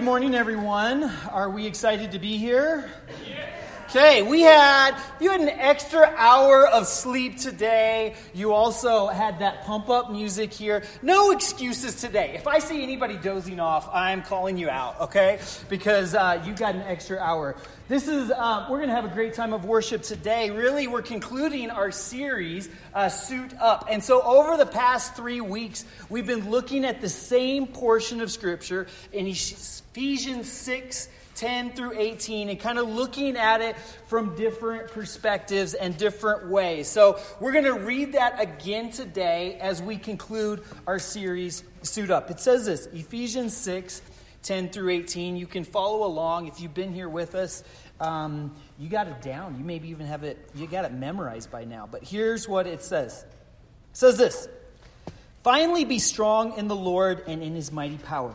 good morning, everyone. Are we excited to be here? Okay, we had, you had an extra hour of sleep today. You also had that pump up music here. No excuses today. If I see anybody dozing off, I'm calling you out, okay? Because uh, you got an extra hour. This is, uh, we're going to have a great time of worship today. Really, we're concluding our series, uh, Suit Up. And so, over the past three weeks, we've been looking at the same portion of Scripture in Ephesians 6 10 through 18 and kind of looking at it from different perspectives and different ways. So, we're going to read that again today as we conclude our series, Suit Up. It says this Ephesians 6 10 through 18. You can follow along if you've been here with us. Um, you got it down. You maybe even have it, you got it memorized by now. But here's what it says it says this Finally, be strong in the Lord and in his mighty power.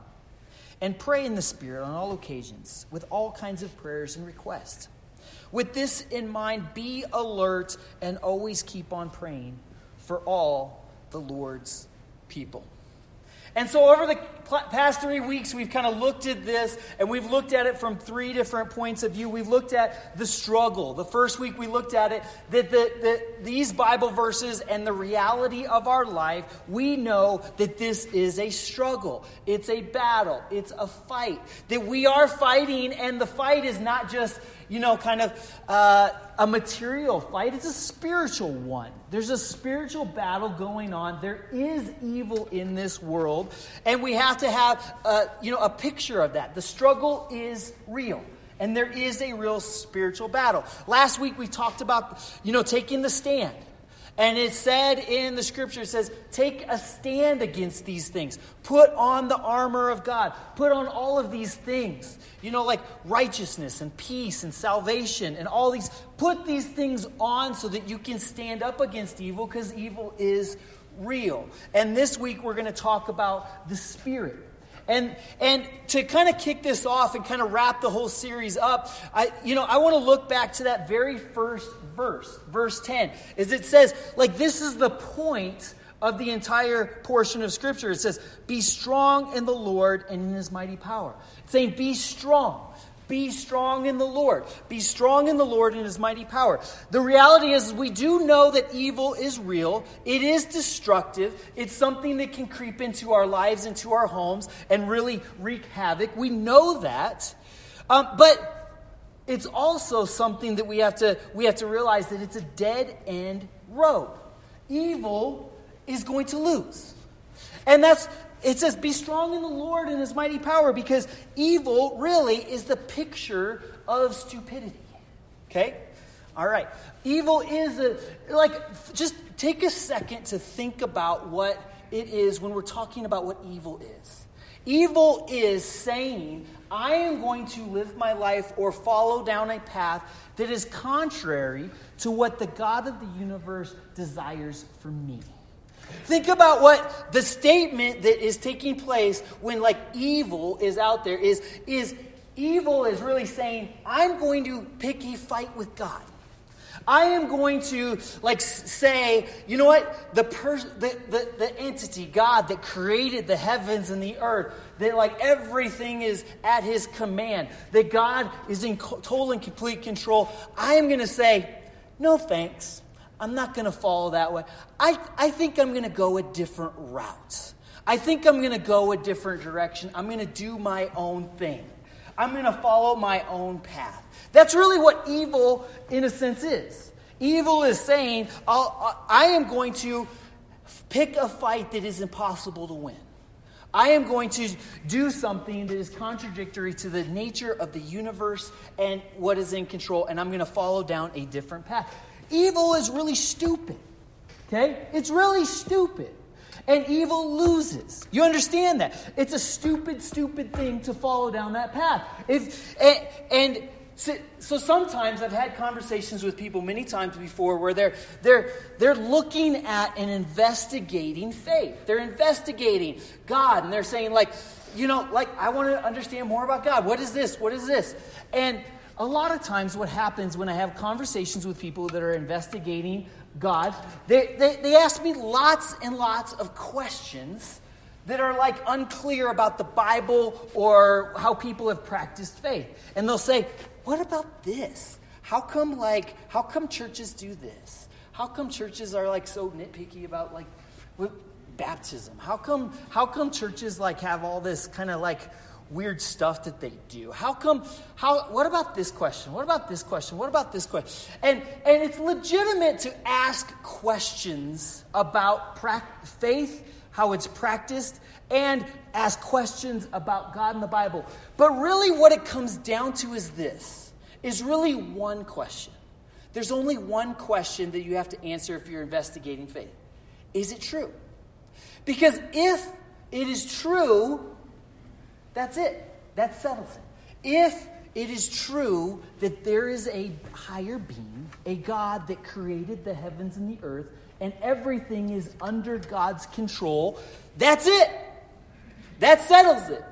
and pray in the Spirit on all occasions with all kinds of prayers and requests. With this in mind, be alert and always keep on praying for all the Lord's people. And so, over the past three weeks, we've kind of looked at this and we've looked at it from three different points of view. We've looked at the struggle. The first week, we looked at it that the, the, these Bible verses and the reality of our life, we know that this is a struggle. It's a battle. It's a fight. That we are fighting, and the fight is not just you know, kind of uh, a material fight, it's a spiritual one. There's a spiritual battle going on. There is evil in this world, and we have to have, uh, you know, a picture of that. The struggle is real. And there is a real spiritual battle. Last week we talked about, you know, taking the stand. And it said in the scripture, it says, take a stand against these things. Put on the armor of God. Put on all of these things. You know, like righteousness and peace and salvation and all these. Put these things on so that you can stand up against evil because evil is real. And this week we're going to talk about the Spirit. And, and to kind of kick this off and kind of wrap the whole series up, I, you know, I want to look back to that very first verse, verse 10, is it says, like, this is the point of the entire portion of Scripture. It says, Be strong in the Lord and in his mighty power. It's saying, Be strong. Be strong in the Lord. Be strong in the Lord and his mighty power. The reality is, we do know that evil is real. It is destructive. It's something that can creep into our lives, into our homes, and really wreak havoc. We know that. Um, but it's also something that we have to we have to realize that it's a dead end road. Evil is going to lose. And that's it says be strong in the Lord and his mighty power because evil really is the picture of stupidity. Okay? All right. Evil is a like just take a second to think about what it is when we're talking about what evil is. Evil is saying, I am going to live my life or follow down a path that is contrary to what the God of the universe desires for me. Think about what the statement that is taking place when like evil is out there is is evil is really saying I'm going to pick a fight with God. I am going to like say, you know what? The, pers- the, the, the entity, God, that created the heavens and the earth, that like everything is at his command, that God is in total and complete control. I am going to say, no thanks. I'm not going to follow that way. I, I think I'm going to go a different route. I think I'm going to go a different direction. I'm going to do my own thing. I'm going to follow my own path. That's really what evil, in a sense, is. Evil is saying, I am going to pick a fight that is impossible to win. I am going to do something that is contradictory to the nature of the universe and what is in control, and I'm going to follow down a different path. Evil is really stupid. Okay? It's really stupid. And evil loses. You understand that? It's a stupid, stupid thing to follow down that path. If, and, and so, so, sometimes I've had conversations with people many times before where they're, they're, they're looking at and investigating faith. They're investigating God and they're saying, like, you know, like, I want to understand more about God. What is this? What is this? And a lot of times, what happens when I have conversations with people that are investigating God, they, they, they ask me lots and lots of questions that are like unclear about the Bible or how people have practiced faith. And they'll say, what about this? How come like how come churches do this? How come churches are like so nitpicky about like baptism? How come how come churches like have all this kind of like weird stuff that they do? How come how what about this question? What about this question? What about this question? And and it's legitimate to ask questions about pra- faith, how it's practiced, and ask questions about God and the Bible. But really, what it comes down to is this is really one question. There's only one question that you have to answer if you're investigating faith Is it true? Because if it is true, that's it. That settles it. If it is true that there is a higher being, a God that created the heavens and the earth, and everything is under God's control, that's it. That settles it.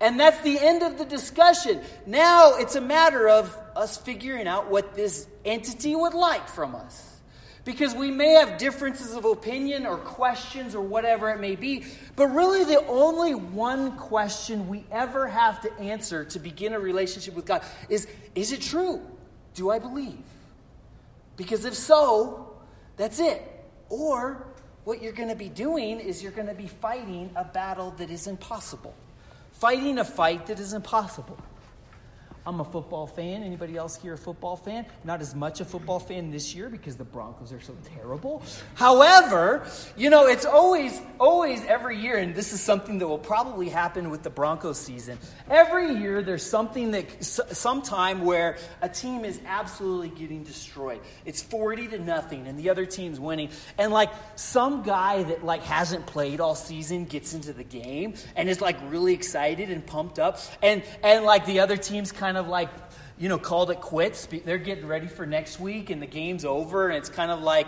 And that's the end of the discussion. Now it's a matter of us figuring out what this entity would like from us. Because we may have differences of opinion or questions or whatever it may be, but really the only one question we ever have to answer to begin a relationship with God is Is it true? Do I believe? Because if so, that's it. Or what you're going to be doing is you're going to be fighting a battle that is impossible. Fighting a fight that is impossible. I'm a football fan. Anybody else here a football fan? Not as much a football fan this year because the Broncos are so terrible. However, you know, it's always, always every year, and this is something that will probably happen with the Broncos season. Every year, there's something that, some time where a team is absolutely getting destroyed. It's 40 to nothing, and the other team's winning. And like some guy that like hasn't played all season gets into the game and is like really excited and pumped up, and and like the other team's kind of of like, you know, called it quits. They're getting ready for next week and the game's over, and it's kind of like,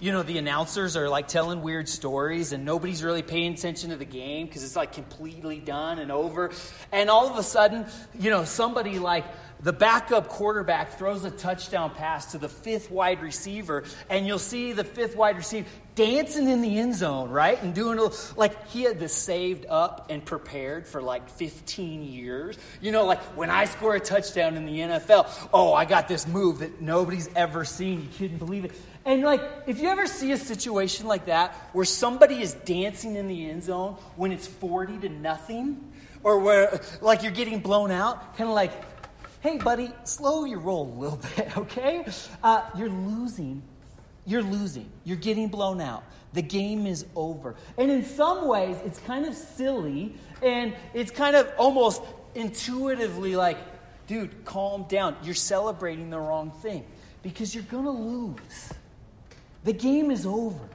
you know, the announcers are like telling weird stories and nobody's really paying attention to the game because it's like completely done and over. And all of a sudden, you know, somebody like, the backup quarterback throws a touchdown pass to the fifth wide receiver, and you'll see the fifth wide receiver dancing in the end zone, right? And doing a, like he had this saved up and prepared for like 15 years. You know, like when I score a touchdown in the NFL, oh, I got this move that nobody's ever seen. You couldn't believe it. And like, if you ever see a situation like that where somebody is dancing in the end zone when it's 40 to nothing, or where like you're getting blown out, kind of like, hey, buddy, slow your roll a little bit, okay? Uh, you're losing. You're losing. You're getting blown out. The game is over. And in some ways, it's kind of silly and it's kind of almost intuitively like, dude, calm down. You're celebrating the wrong thing because you're going to lose. The game is over.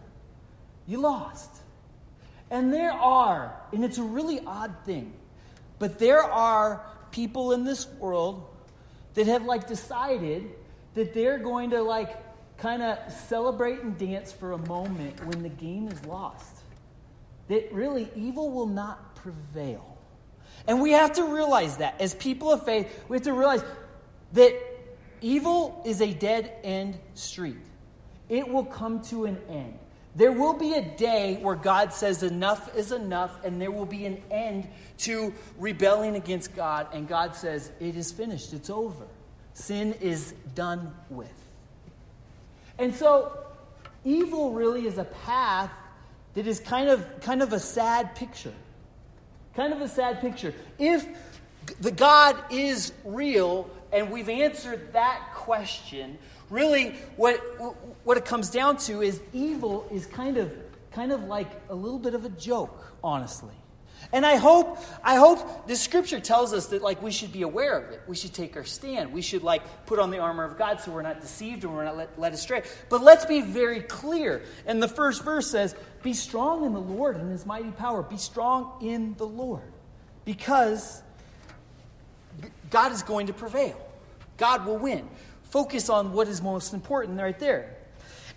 You lost. And there are, and it's a really odd thing, but there are people in this world that have like decided that they're going to like kind of celebrate and dance for a moment when the game is lost. That really evil will not prevail. And we have to realize that as people of faith, we have to realize that evil is a dead end street. It will come to an end. There will be a day where God says enough is enough, and there will be an end to rebelling against God, and God says it is finished, it's over. Sin is done with. And so, evil really is a path that is kind of, kind of a sad picture. Kind of a sad picture. If, The God is real, and we've answered that question. Really, what, what it comes down to is evil is kind of, kind of like a little bit of a joke, honestly. And I hope, I hope the scripture tells us that like we should be aware of it. We should take our stand. We should like put on the armor of God so we're not deceived and we're not led, led astray. But let's be very clear. And the first verse says, Be strong in the Lord and his mighty power. Be strong in the Lord. Because God is going to prevail. God will win. Focus on what is most important right there.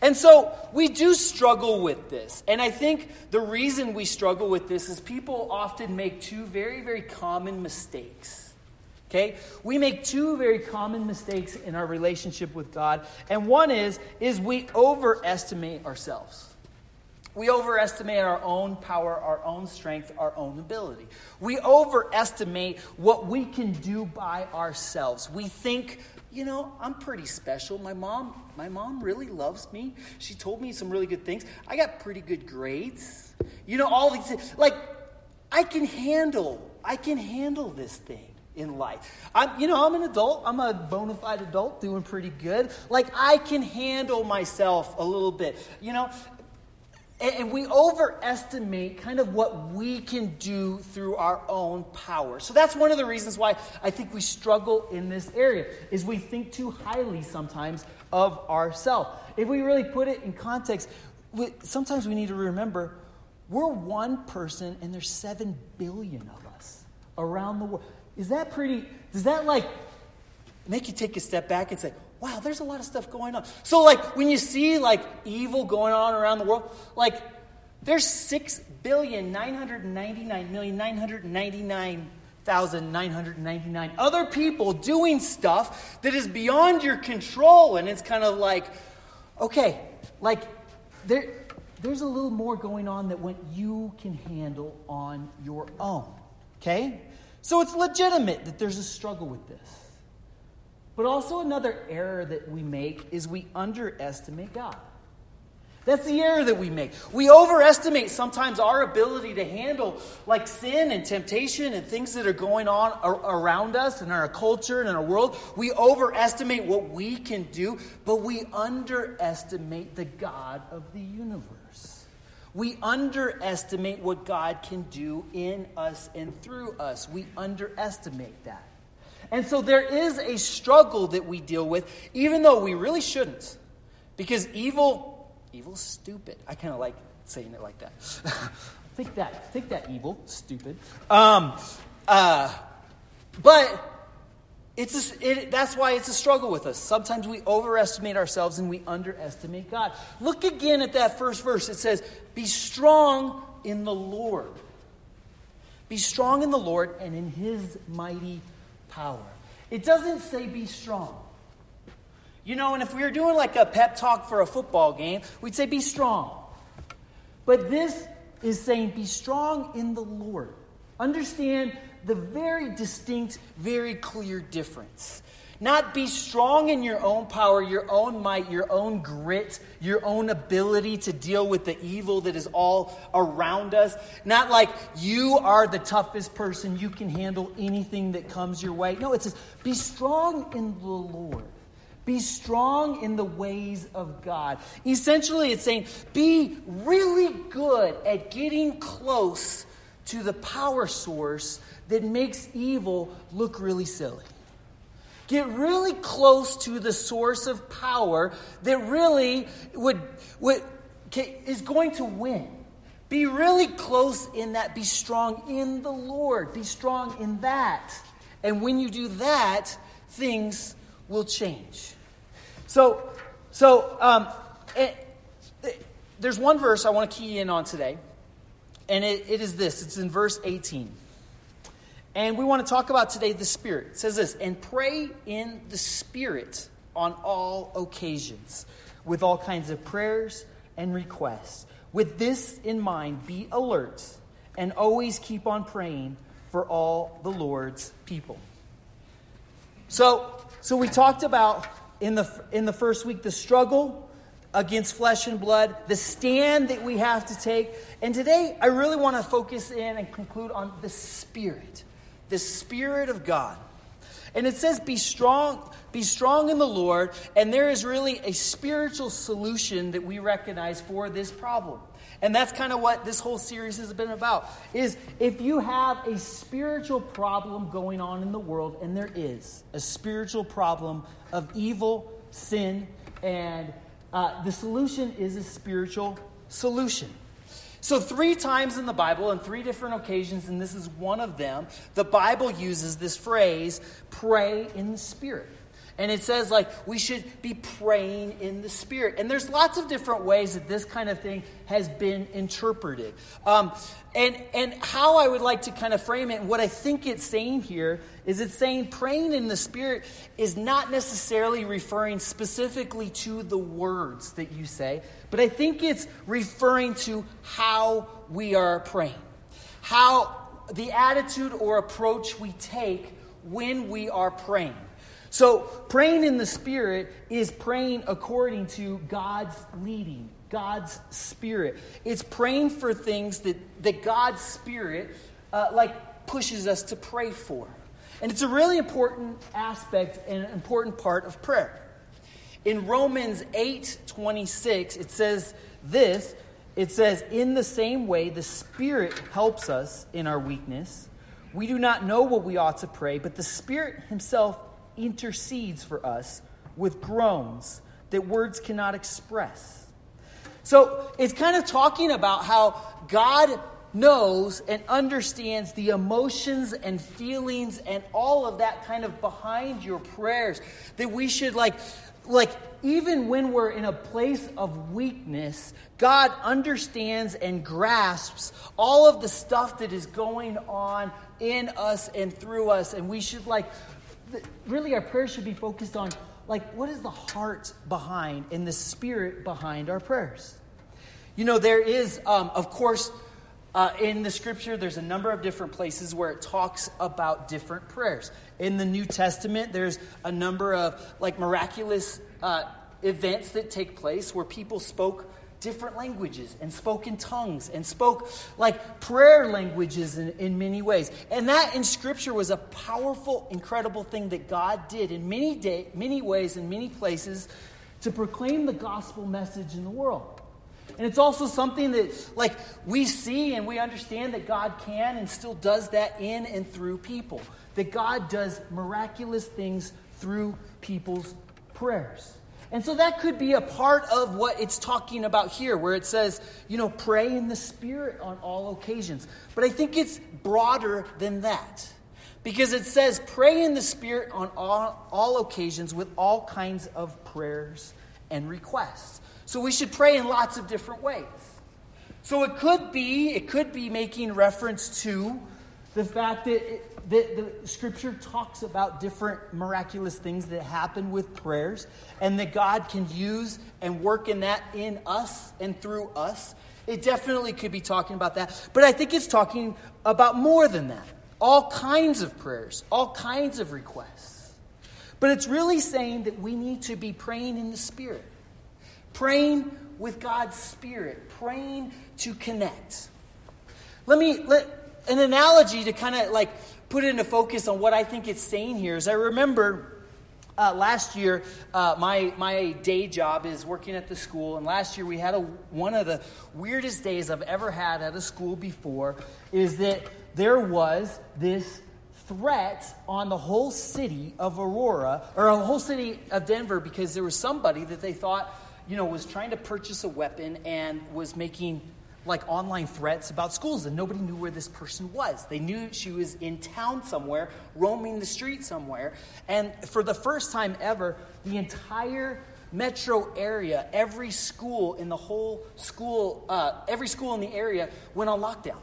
And so we do struggle with this. And I think the reason we struggle with this is people often make two very, very common mistakes. Okay? We make two very common mistakes in our relationship with God. And one is is we overestimate ourselves. We overestimate our own power, our own strength, our own ability. We overestimate what we can do by ourselves. We think you know, I'm pretty special. My mom, my mom really loves me. She told me some really good things. I got pretty good grades. You know, all these. Like, I can handle, I can handle this thing in life. I'm, you know, I'm an adult. I'm a bona fide adult, doing pretty good. Like, I can handle myself a little bit. You know, and we overestimate kind of what we can do through our own power. So that's one of the reasons why I think we struggle in this area is we think too highly sometimes of ourselves. If we really put it in context, we, sometimes we need to remember we're one person and there's 7 billion of us around the world. Is that pretty does that like make you take a step back and say, wow, there's a lot of stuff going on. So, like, when you see, like, evil going on around the world, like, there's 6 billion, 999 million, 999,999 other people doing stuff that is beyond your control. And it's kind of like, okay, like, there, there's a little more going on than what you can handle on your own. Okay? So it's legitimate that there's a struggle with this. But also, another error that we make is we underestimate God. That's the error that we make. We overestimate sometimes our ability to handle like sin and temptation and things that are going on around us in our culture and in our world. We overestimate what we can do, but we underestimate the God of the universe. We underestimate what God can do in us and through us. We underestimate that. And so there is a struggle that we deal with, even though we really shouldn't. Because evil, evil's stupid. I kind of like saying it like that. think that. Think that evil, stupid. Um, uh, but it's a, it, that's why it's a struggle with us. Sometimes we overestimate ourselves and we underestimate God. Look again at that first verse. It says, Be strong in the Lord. Be strong in the Lord and in his mighty power. It doesn't say be strong. You know, and if we were doing like a pep talk for a football game, we'd say be strong. But this is saying be strong in the Lord. Understand the very distinct, very clear difference. Not be strong in your own power, your own might, your own grit, your own ability to deal with the evil that is all around us. Not like you are the toughest person, you can handle anything that comes your way. No, it says be strong in the Lord. Be strong in the ways of God. Essentially, it's saying be really good at getting close to the power source that makes evil look really silly. Get really close to the source of power that really would, would, is going to win. Be really close in that. Be strong in the Lord. Be strong in that. And when you do that, things will change. So, so um, it, it, there's one verse I want to key in on today, and it, it is this. It's in verse 18. And we want to talk about today the Spirit. It says this, and pray in the Spirit on all occasions, with all kinds of prayers and requests. With this in mind, be alert and always keep on praying for all the Lord's people. So, so we talked about in the, in the first week the struggle against flesh and blood, the stand that we have to take. And today, I really want to focus in and conclude on the Spirit the Spirit of God. And it says, be strong, be strong in the Lord. And there is really a spiritual solution that we recognize for this problem. And that's kind of what this whole series has been about. Is if you have a spiritual problem going on in the world, and there is a spiritual problem of evil, sin, and uh, the solution is a spiritual solution. So, three times in the Bible, on three different occasions, and this is one of them, the Bible uses this phrase, pray in the Spirit. And it says, like, we should be praying in the Spirit. And there's lots of different ways that this kind of thing has been interpreted. Um, and, and how I would like to kind of frame it, and what I think it's saying here, is it's saying praying in the Spirit is not necessarily referring specifically to the words that you say, but I think it's referring to how we are praying. How the attitude or approach we take when we are praying. So, praying in the Spirit is praying according to God's leading, God's Spirit. It's praying for things that, that God's Spirit, uh, like, pushes us to pray for. And it's a really important aspect and an important part of prayer. In Romans 8 26, it says this it says, In the same way, the Spirit helps us in our weakness. We do not know what we ought to pray, but the Spirit Himself intercedes for us with groans that words cannot express. So it's kind of talking about how God knows and understands the emotions and feelings and all of that kind of behind your prayers that we should like like even when we're in a place of weakness god understands and grasps all of the stuff that is going on in us and through us. And we should like really our prayers should be focused on like what is the heart behind and the spirit behind our prayers? You know there is um, of course uh, in the scripture there's a number of different places where it talks about different prayers in the new testament there's a number of like miraculous uh, events that take place where people spoke different languages and spoke in tongues and spoke like prayer languages in, in many ways. And that in Scripture was a powerful, incredible thing that God did in many, day, many ways in many places to proclaim the gospel message in the world. And it's also something that, like, we see and we understand that God can and still does that in and through people. That God does miraculous things through people's prayers. And so that could be a part of what it's talking about here, where it says, you know, pray in the Spirit on all occasions. But I think it's broader than that. Because it says, pray in the Spirit on all, all occasions with all kinds of prayers and requests. So we should pray in lots of different ways. So it could be, it could be making reference to the fact that it, the, the scripture talks about different miraculous things that happen with prayers and that God can use and work in that in us and through us. It definitely could be talking about that. But I think it's talking about more than that. All kinds of prayers, all kinds of requests. But it's really saying that we need to be praying in the Spirit, praying with God's Spirit, praying to connect. Let me let an analogy to kind of like put into focus on what I think it's saying here is I remember uh, last year, uh, my, my day job is working at the school, and last year we had a, one of the weirdest days I've ever had at a school before. Is that there was this threat on the whole city of Aurora, or a whole city of Denver, because there was somebody that they thought, you know, was trying to purchase a weapon and was making like online threats about schools, and nobody knew where this person was. They knew she was in town somewhere, roaming the street somewhere. And for the first time ever, the entire metro area, every school in the whole school, uh, every school in the area went on lockdown.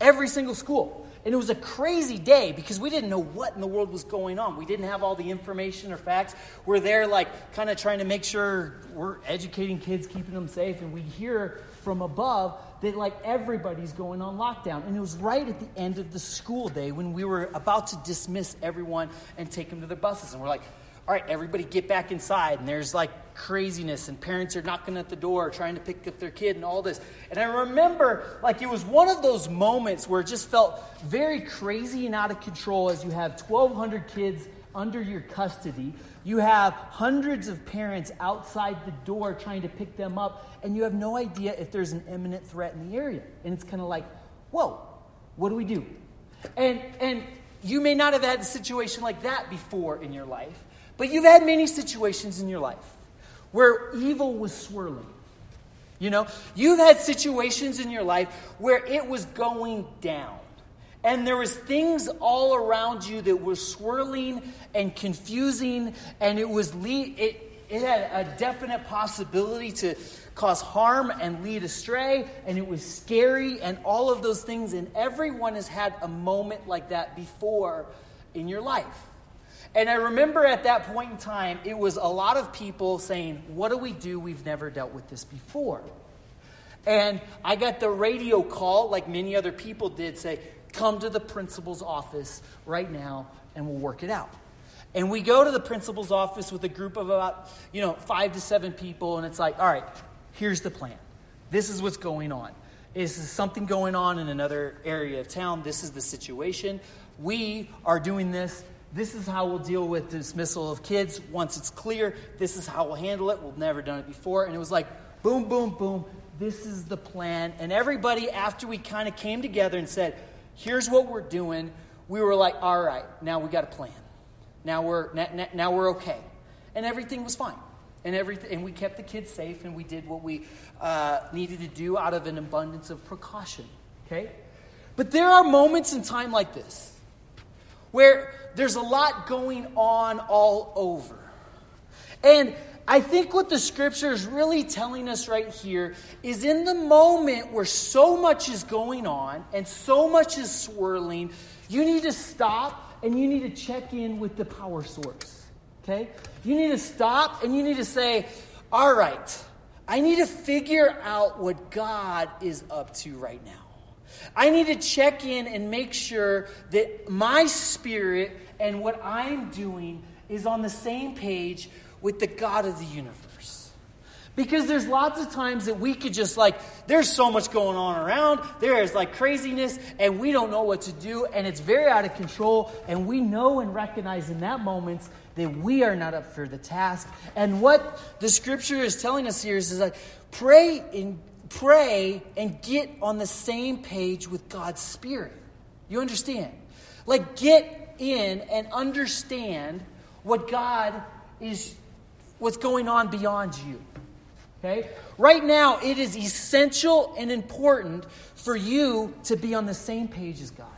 Every single school. And it was a crazy day because we didn't know what in the world was going on. We didn't have all the information or facts. We're there, like, kind of trying to make sure we're educating kids, keeping them safe. And we hear from above that like everybody's going on lockdown. And it was right at the end of the school day when we were about to dismiss everyone and take them to their buses. And we're like, all right, everybody get back inside. And there's like craziness, and parents are knocking at the door trying to pick up their kid and all this. And I remember, like, it was one of those moments where it just felt very crazy and out of control as you have 1,200 kids under your custody. You have hundreds of parents outside the door trying to pick them up, and you have no idea if there's an imminent threat in the area. And it's kind of like, whoa, what do we do? And, and you may not have had a situation like that before in your life, but you've had many situations in your life where evil was swirling. You know, you've had situations in your life where it was going down. And there was things all around you that were swirling and confusing, and it was lead, it, it had a definite possibility to cause harm and lead astray, and it was scary, and all of those things. And everyone has had a moment like that before in your life. And I remember at that point in time, it was a lot of people saying, What do we do? We've never dealt with this before. And I got the radio call, like many other people did, say, Come to the principal's office right now and we'll work it out. And we go to the principal's office with a group of about, you know, five to seven people, and it's like, all right, here's the plan. This is what's going on. This is something going on in another area of town. This is the situation. We are doing this this is how we'll deal with dismissal of kids once it's clear. This is how we'll handle it. We've never done it before. And it was like, boom, boom, boom. This is the plan. And everybody, after we kind of came together and said, here's what we're doing, we were like, all right, now we got a plan. Now we're, now, we're okay. And everything was fine. And, everything, and we kept the kids safe and we did what we uh, needed to do out of an abundance of precaution. Okay? But there are moments in time like this where there's a lot going on all over. And I think what the scripture is really telling us right here is in the moment where so much is going on and so much is swirling, you need to stop and you need to check in with the power source. Okay? You need to stop and you need to say, all right, I need to figure out what God is up to right now. I need to check in and make sure that my spirit and what I'm doing is on the same page with the God of the universe. Because there's lots of times that we could just like, there's so much going on around, there is like craziness, and we don't know what to do, and it's very out of control, and we know and recognize in that moment that we are not up for the task. And what the scripture is telling us here is, is like, pray in pray and get on the same page with God's Spirit. You understand? Like, get in and understand what God is, what's going on beyond you. Okay? Right now, it is essential and important for you to be on the same page as God.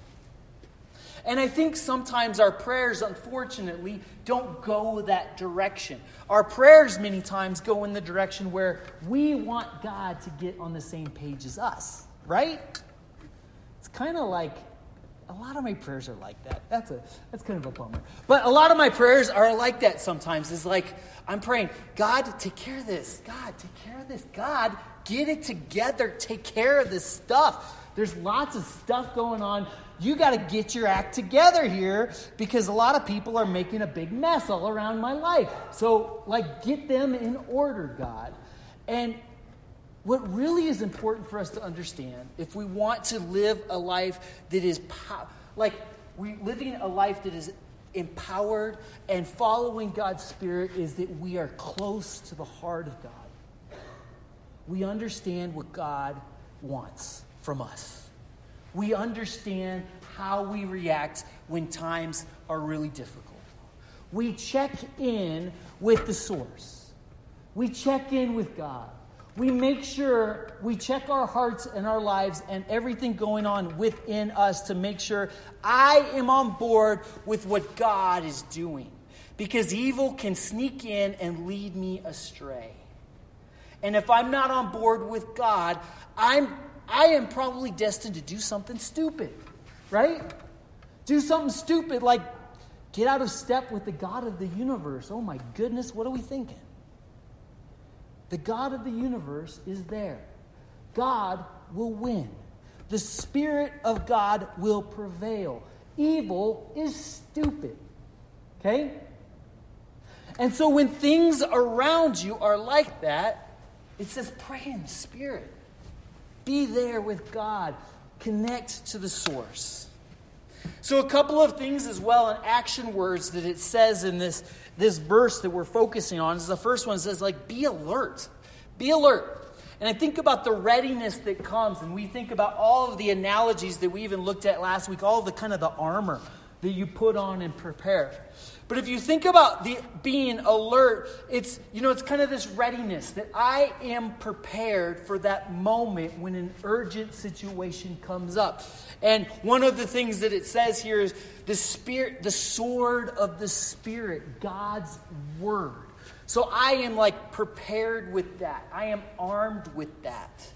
And I think sometimes our prayers, unfortunately, don't go that direction. Our prayers, many times, go in the direction where we want God to get on the same page as us, right? It's kind of like a lot of my prayers are like that. That's a that's kind of a bummer. But a lot of my prayers are like that sometimes. It's like I'm praying, God, take care of this. God, take care of this. God, get it together. Take care of this stuff. There's lots of stuff going on you got to get your act together here because a lot of people are making a big mess all around my life. So, like, get them in order, God. And what really is important for us to understand if we want to live a life that is po- like we living a life that is empowered and following God's spirit is that we are close to the heart of God. We understand what God wants from us we understand how we react when times are really difficult. We check in with the source, we check in with God. We make sure we check our hearts and our lives and everything going on within us to make sure I am on board with what God is doing. Because evil can sneak in and lead me astray. And if I'm not on board with God, I'm I am probably destined to do something stupid, right? Do something stupid like get out of step with the God of the universe. Oh my goodness, what are we thinking? The God of the universe is there. God will win. The Spirit of God will prevail. Evil is stupid. Okay? And so when things around you are like that, it says pray in the Spirit. Be there with God. Connect to the source. So, a couple of things as well in action words that it says in this, this verse that we're focusing on is the first one says, like, be alert. Be alert. And I think about the readiness that comes, and we think about all of the analogies that we even looked at last week, all of the kind of the armor that you put on and prepare. But if you think about the being alert, it's you know it's kind of this readiness that I am prepared for that moment when an urgent situation comes up. And one of the things that it says here is the spirit the sword of the spirit, God's word. So I am like prepared with that. I am armed with that.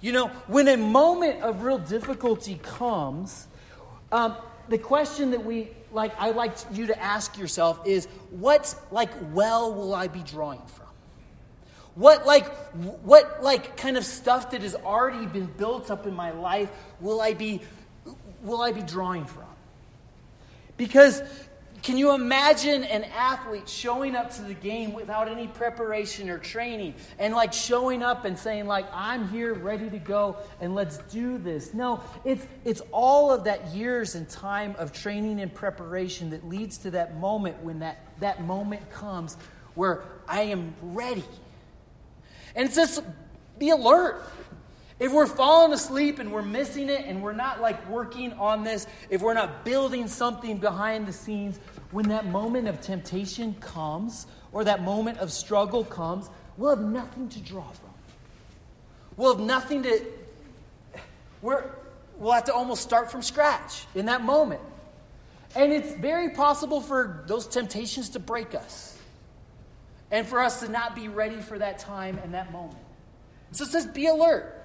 You know, when a moment of real difficulty comes, um, the question that we like I like you to ask yourself is what like well will I be drawing from? What like what like kind of stuff that has already been built up in my life will I be will I be drawing from? Because can you imagine an athlete showing up to the game without any preparation or training and like showing up and saying like I'm here ready to go and let's do this? No, it's it's all of that years and time of training and preparation that leads to that moment when that that moment comes where I am ready. And it's just be alert. If we're falling asleep and we're missing it and we're not like working on this, if we're not building something behind the scenes, when that moment of temptation comes or that moment of struggle comes, we'll have nothing to draw from. We'll have nothing to. We're, we'll have to almost start from scratch in that moment. And it's very possible for those temptations to break us and for us to not be ready for that time and that moment. So it says, be alert.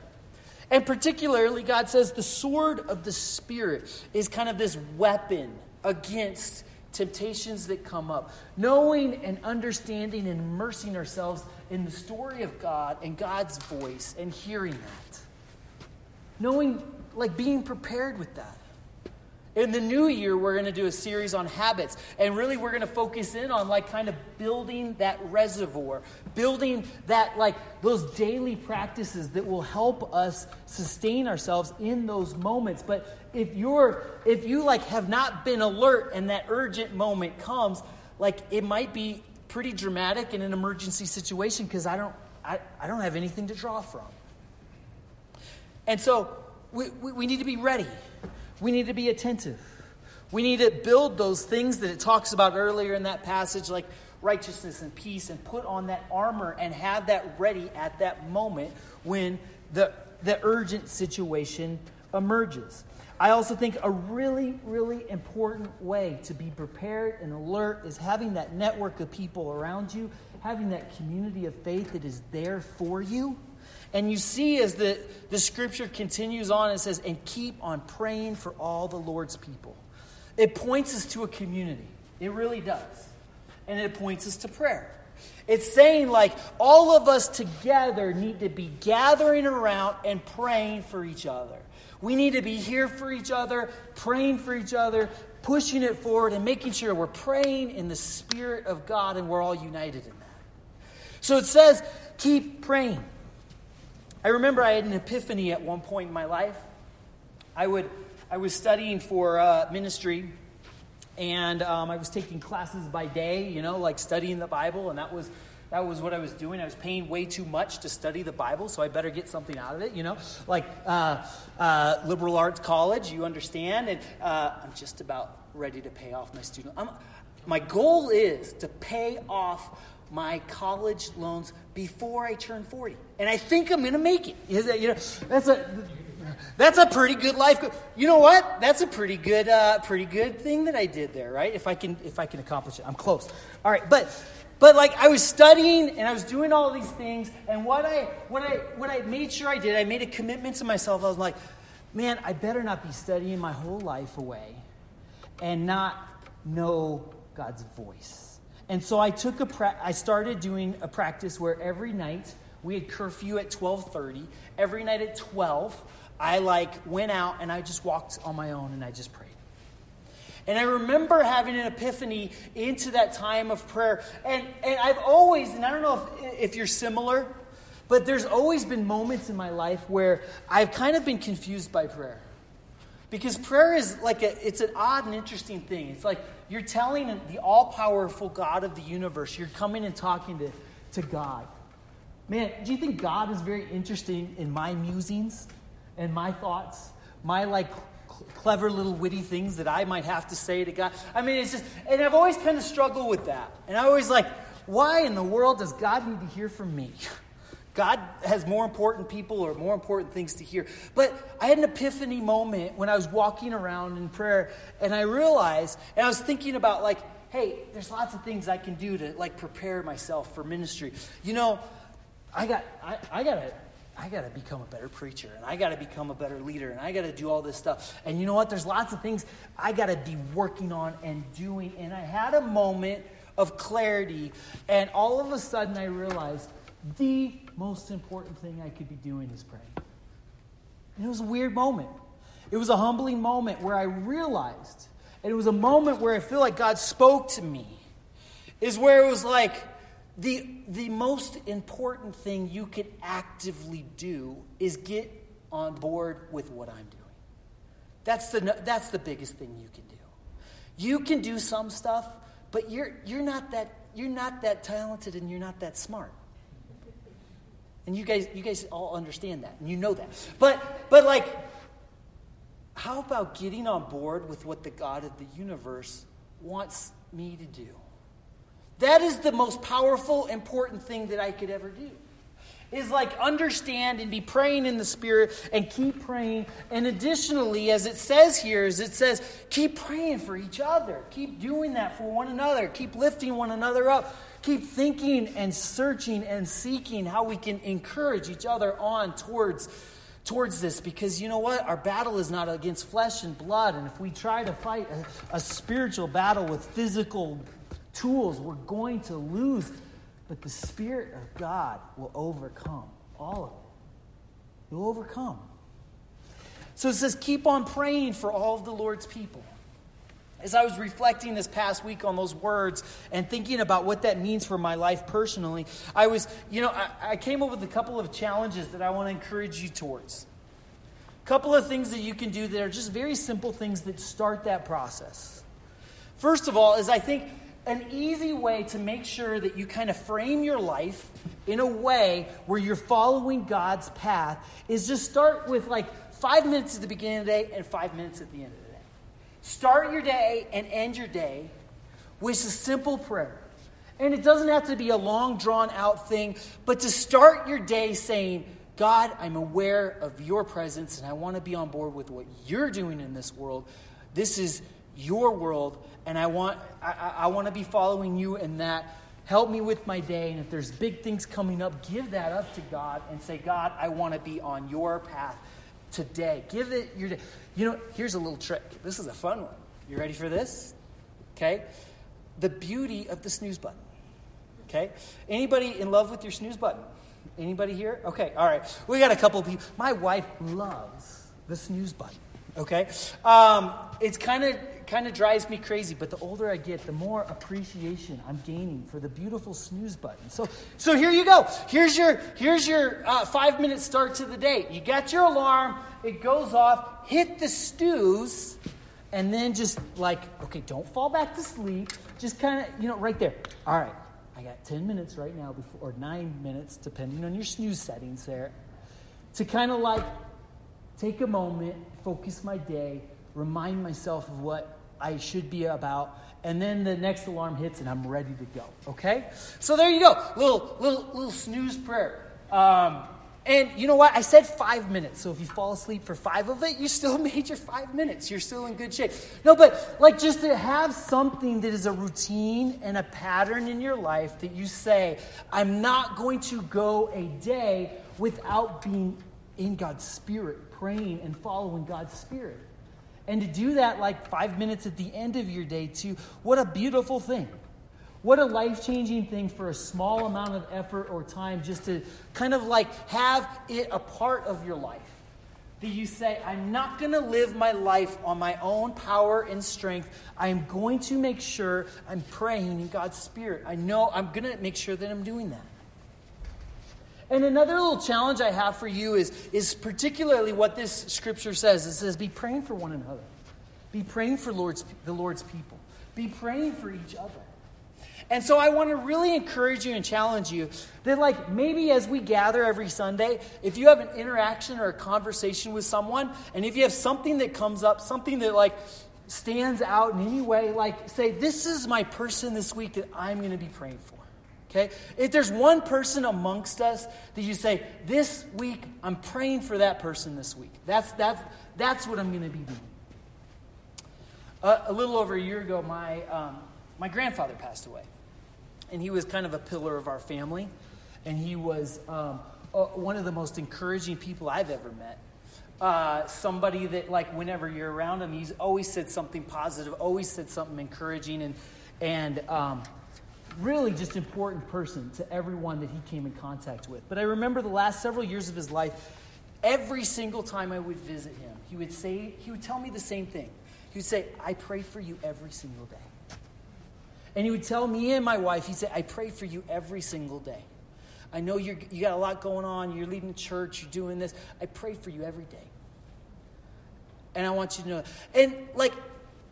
And particularly, God says the sword of the Spirit is kind of this weapon against temptations that come up, knowing and understanding and immersing ourselves in the story of God and God's voice and hearing that. Knowing, like being prepared with that. In the new year, we're going to do a series on habits. And really, we're going to focus in on, like, kind of building that reservoir, building that, like, those daily practices that will help us sustain ourselves in those moments. But if you're, if you, like, have not been alert and that urgent moment comes, like, it might be pretty dramatic in an emergency situation because I don't, I, I don't have anything to draw from. And so, we, we, we need to be ready. We need to be attentive. We need to build those things that it talks about earlier in that passage, like righteousness and peace, and put on that armor and have that ready at that moment when the, the urgent situation emerges. I also think a really, really important way to be prepared and alert is having that network of people around you, having that community of faith that is there for you and you see as the, the scripture continues on, it says, and keep on praying for all the Lord's people. It points us to a community. It really does. And it points us to prayer. It's saying, like, all of us together need to be gathering around and praying for each other. We need to be here for each other, praying for each other, pushing it forward, and making sure we're praying in the Spirit of God and we're all united in that. So it says, keep praying. I remember I had an epiphany at one point in my life. I, would, I was studying for uh, ministry, and um, I was taking classes by day, you know, like studying the Bible, and that was that was what I was doing. I was paying way too much to study the Bible, so I better get something out of it, you know? Like uh, uh, liberal arts college, you understand? And uh, I'm just about ready to pay off my student. I'm, my goal is to pay off my college loans before I turn 40. And I think I'm going to make it. That, you know, that's a that's a pretty good life. You know what? That's a pretty good uh, pretty good thing that I did there, right? If I can if I can accomplish it. I'm close. All right, but but like I was studying and I was doing all these things and what I what I what I made sure I did, I made a commitment to myself. I was like, man, I better not be studying my whole life away and not know God's voice. And so I took a pra- I started doing a practice where every night we had curfew at 12:30. Every night at 12, I like went out and I just walked on my own and I just prayed. And I remember having an epiphany into that time of prayer. And, and I've always, and I don't know if, if you're similar, but there's always been moments in my life where I've kind of been confused by prayer. Because prayer is like a, it's an odd and interesting thing. It's like you're telling the all powerful God of the universe, you're coming and talking to, to God. Man, do you think God is very interested in my musings and my thoughts? My like clever little witty things that I might have to say to God. I mean, it's just, and I've always kind of struggled with that. And I always like, why in the world does God need to hear from me? God has more important people or more important things to hear. But I had an epiphany moment when I was walking around in prayer and I realized, and I was thinking about like, hey, there's lots of things I can do to like prepare myself for ministry. You know, I got I, I gotta I gotta become a better preacher and I gotta become a better leader and I gotta do all this stuff. And you know what? There's lots of things I gotta be working on and doing. And I had a moment of clarity, and all of a sudden I realized the most important thing I could be doing is praying. And it was a weird moment. It was a humbling moment where I realized, and it was a moment where I feel like God spoke to me, is where it was like, the, the most important thing you could actively do is get on board with what I'm doing. That's the, that's the biggest thing you can do. You can do some stuff, but you're, you're, not that, you're not that talented and you're not that smart. And you guys, you guys all understand that, and you know that. But, but like, how about getting on board with what the God of the universe wants me to do? That is the most powerful, important thing that I could ever do. Is like understand and be praying in the Spirit and keep praying. And additionally, as it says here, is it says, keep praying for each other. Keep doing that for one another. Keep lifting one another up keep thinking and searching and seeking how we can encourage each other on towards towards this. Because you know what? Our battle is not against flesh and blood. And if we try to fight a, a spiritual battle with physical tools we're going to lose. But the spirit of god will overcome all of it. You'll overcome. So it says keep on praying for all of the lord's people as I was reflecting this past week on those words and thinking about what that means for my life personally, I was, you know, I, I came up with a couple of challenges that I want to encourage you towards. A couple of things that you can do that are just very simple things that start that process. First of all, is I think an easy way to make sure that you kind of frame your life in a way where you're following God's path is just start with like five minutes at the beginning of the day and five minutes at the end of the day. Start your day and end your day with a simple prayer. And it doesn't have to be a long, drawn out thing, but to start your day saying, God, I'm aware of your presence and I want to be on board with what you're doing in this world. This is your world, and I want, I, I want to be following you in that. Help me with my day, and if there's big things coming up, give that up to God and say, God, I want to be on your path today. Give it your day. You know, here's a little trick. This is a fun one. You ready for this? Okay? The beauty of the snooze button. Okay? Anybody in love with your snooze button? Anybody here? Okay, all right. We got a couple people. My wife loves the snooze button. Okay? Um, it's kind of kind of drives me crazy, but the older I get, the more appreciation I'm gaining for the beautiful snooze button. So, so here you go. Here's your here's your uh, five minute start to the day. You got your alarm. It goes off. Hit the snooze, and then just like okay, don't fall back to sleep. Just kind of you know right there. All right, I got ten minutes right now before or nine minutes, depending on your snooze settings there, to kind of like take a moment, focus my day, remind myself of what I should be about, and then the next alarm hits and I'm ready to go. Okay? So there you go. Little little little snooze prayer. Um, and you know what? I said five minutes. So if you fall asleep for five of it, you still made your five minutes. You're still in good shape. No, but like just to have something that is a routine and a pattern in your life that you say, I'm not going to go a day without being in God's Spirit, praying and following God's Spirit. And to do that like five minutes at the end of your day, too, what a beautiful thing. What a life changing thing for a small amount of effort or time just to kind of like have it a part of your life. that you say, I'm not going to live my life on my own power and strength. I am going to make sure I'm praying in God's Spirit. I know I'm going to make sure that I'm doing that. And another little challenge I have for you is, is particularly what this scripture says. It says, be praying for one another. Be praying for Lord's, the Lord's people. Be praying for each other. And so I want to really encourage you and challenge you that, like, maybe as we gather every Sunday, if you have an interaction or a conversation with someone, and if you have something that comes up, something that, like, stands out in any way, like, say, this is my person this week that I'm going to be praying for. Okay? If there's one person amongst us that you say, this week, I'm praying for that person this week. That's, that's, that's what I'm going to be doing. Uh, a little over a year ago, my, um, my grandfather passed away and he was kind of a pillar of our family. And he was um, uh, one of the most encouraging people I've ever met. Uh, somebody that, like, whenever you're around him, he's always said something positive, always said something encouraging, and and um, really just important person to everyone that he came in contact with. But I remember the last several years of his life. Every single time I would visit him, he would say, he would tell me the same thing. He would say, "I pray for you every single day." And he would tell me and my wife, he'd say, I pray for you every single day. I know you're, you got a lot going on. You're leading church. You're doing this. I pray for you every day. And I want you to know. And, like,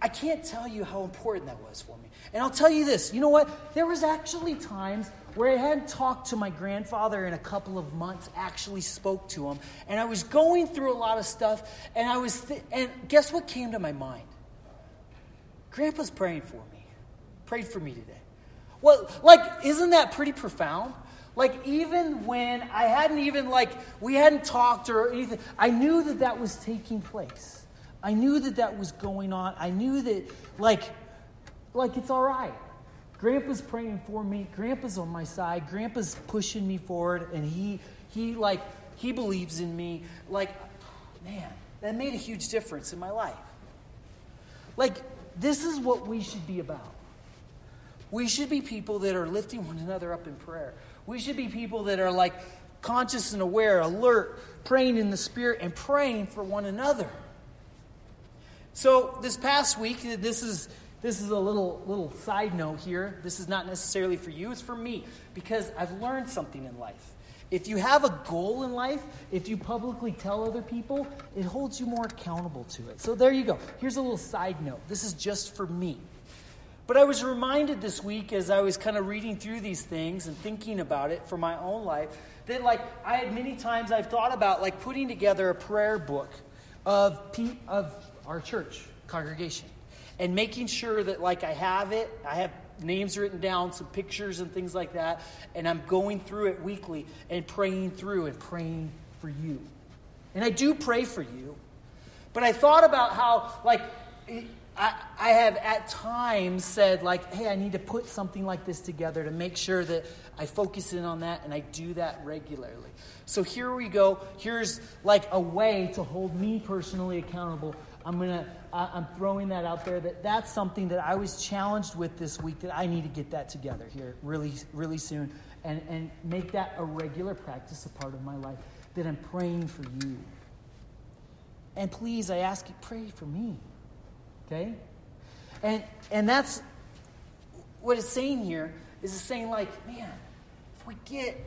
I can't tell you how important that was for me. And I'll tell you this. You know what? There was actually times where I hadn't talked to my grandfather in a couple of months, actually spoke to him. And I was going through a lot of stuff. And I was, th- and guess what came to my mind? Grandpa's praying for me prayed for me today. Well, like, isn't that pretty profound? Like, even when I hadn't even, like, we hadn't talked or anything, I knew that that was taking place. I knew that that was going on. I knew that, like, like it's all right. Grandpa's praying for me. Grandpa's on my side. Grandpa's pushing me forward, and he, he, like, he believes in me. Like, man, that made a huge difference in my life. Like, this is what we should be about. We should be people that are lifting one another up in prayer. We should be people that are like conscious and aware, alert, praying in the Spirit, and praying for one another. So this past week, this is this is a little little side note here. This is not necessarily for you, it's for me because I've learned something in life. If you have a goal in life, if you publicly tell other people, it holds you more accountable to it. So there you go. Here's a little side note. This is just for me. But I was reminded this week as I was kind of reading through these things and thinking about it for my own life that like I had many times I've thought about like putting together a prayer book of of our church congregation and making sure that like I have it, I have names written down, some pictures and things like that, and I'm going through it weekly and praying through and praying for you. And I do pray for you. But I thought about how like I, I have at times said, like, hey, I need to put something like this together to make sure that I focus in on that, and I do that regularly. So here we go. Here's like a way to hold me personally accountable. I'm gonna, I'm throwing that out there. That that's something that I was challenged with this week. That I need to get that together here really, really soon, and and make that a regular practice, a part of my life. That I'm praying for you. And please, I ask you, pray for me. Okay? And, and that's what it's saying here is it's saying, like, man, if we get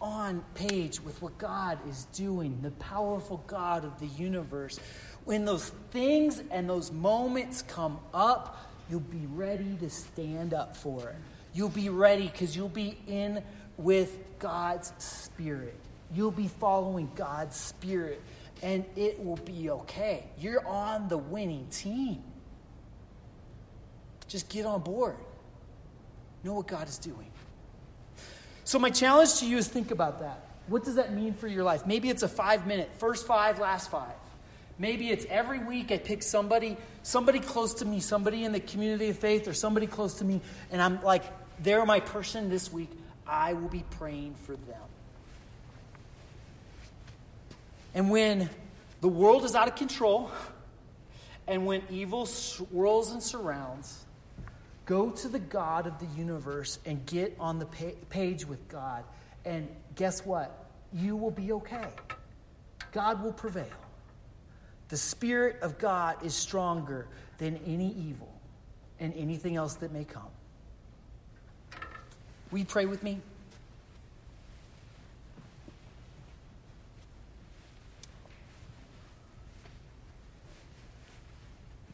on page with what God is doing, the powerful God of the universe, when those things and those moments come up, you'll be ready to stand up for it. You'll be ready because you'll be in with God's Spirit. You'll be following God's Spirit and it will be okay. You're on the winning team. Just get on board. Know what God is doing. So, my challenge to you is think about that. What does that mean for your life? Maybe it's a five minute, first five, last five. Maybe it's every week I pick somebody, somebody close to me, somebody in the community of faith, or somebody close to me, and I'm like, they're my person this week. I will be praying for them. And when the world is out of control, and when evil swirls and surrounds, go to the God of the universe and get on the page with God. And guess what? You will be okay. God will prevail. The Spirit of God is stronger than any evil and anything else that may come. Will you pray with me?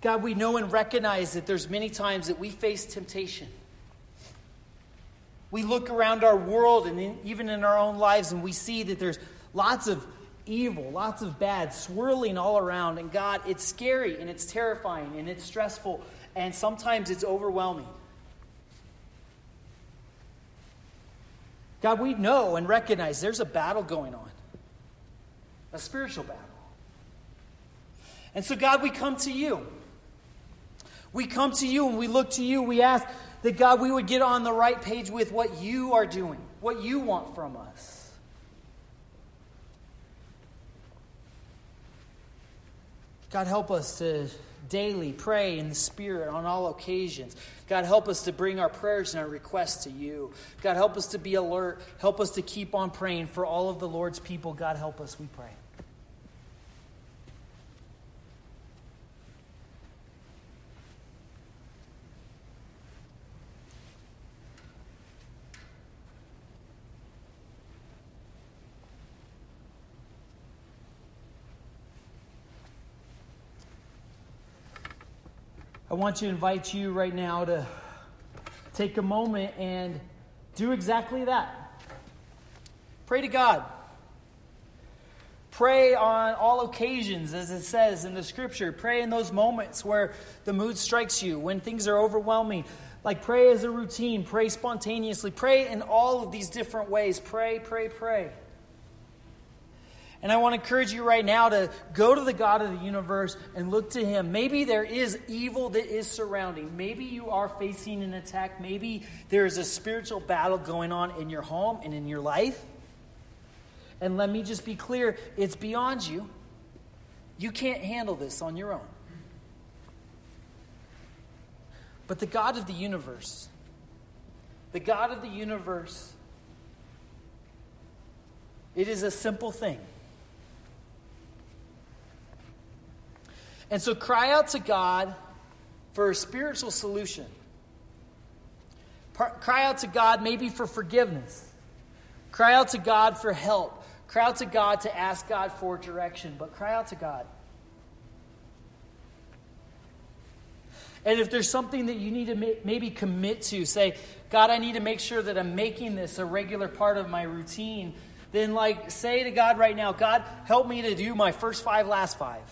God, we know and recognize that there's many times that we face temptation. We look around our world and in, even in our own lives and we see that there's lots of evil, lots of bad swirling all around. And God, it's scary and it's terrifying and it's stressful and sometimes it's overwhelming. God, we know and recognize there's a battle going on, a spiritual battle. And so, God, we come to you. We come to you and we look to you. We ask that, God, we would get on the right page with what you are doing, what you want from us. God, help us to daily pray in the Spirit on all occasions. God, help us to bring our prayers and our requests to you. God, help us to be alert. Help us to keep on praying for all of the Lord's people. God, help us, we pray. Want to invite you right now to take a moment and do exactly that. Pray to God. Pray on all occasions, as it says in the scripture. Pray in those moments where the mood strikes you, when things are overwhelming. Like pray as a routine, pray spontaneously, pray in all of these different ways. Pray, pray, pray. And I want to encourage you right now to go to the God of the universe and look to Him. Maybe there is evil that is surrounding. Maybe you are facing an attack. Maybe there is a spiritual battle going on in your home and in your life. And let me just be clear it's beyond you. You can't handle this on your own. But the God of the universe, the God of the universe, it is a simple thing. And so cry out to God for a spiritual solution. Cry out to God maybe for forgiveness. Cry out to God for help. Cry out to God to ask God for direction, but cry out to God. And if there's something that you need to maybe commit to, say, God, I need to make sure that I'm making this a regular part of my routine, then like say to God right now, God, help me to do my first five, last five.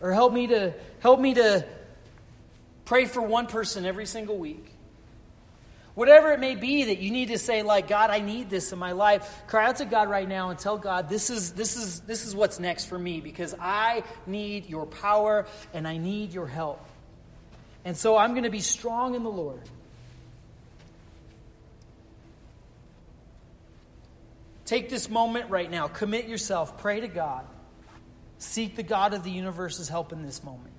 Or help me to help me to pray for one person every single week. Whatever it may be that you need to say, like, God, I need this in my life, cry out to God right now and tell God, this is, this is, this is what's next for me because I need your power and I need your help. And so I'm going to be strong in the Lord. Take this moment right now, commit yourself, pray to God. Seek the God of the universe's help in this moment.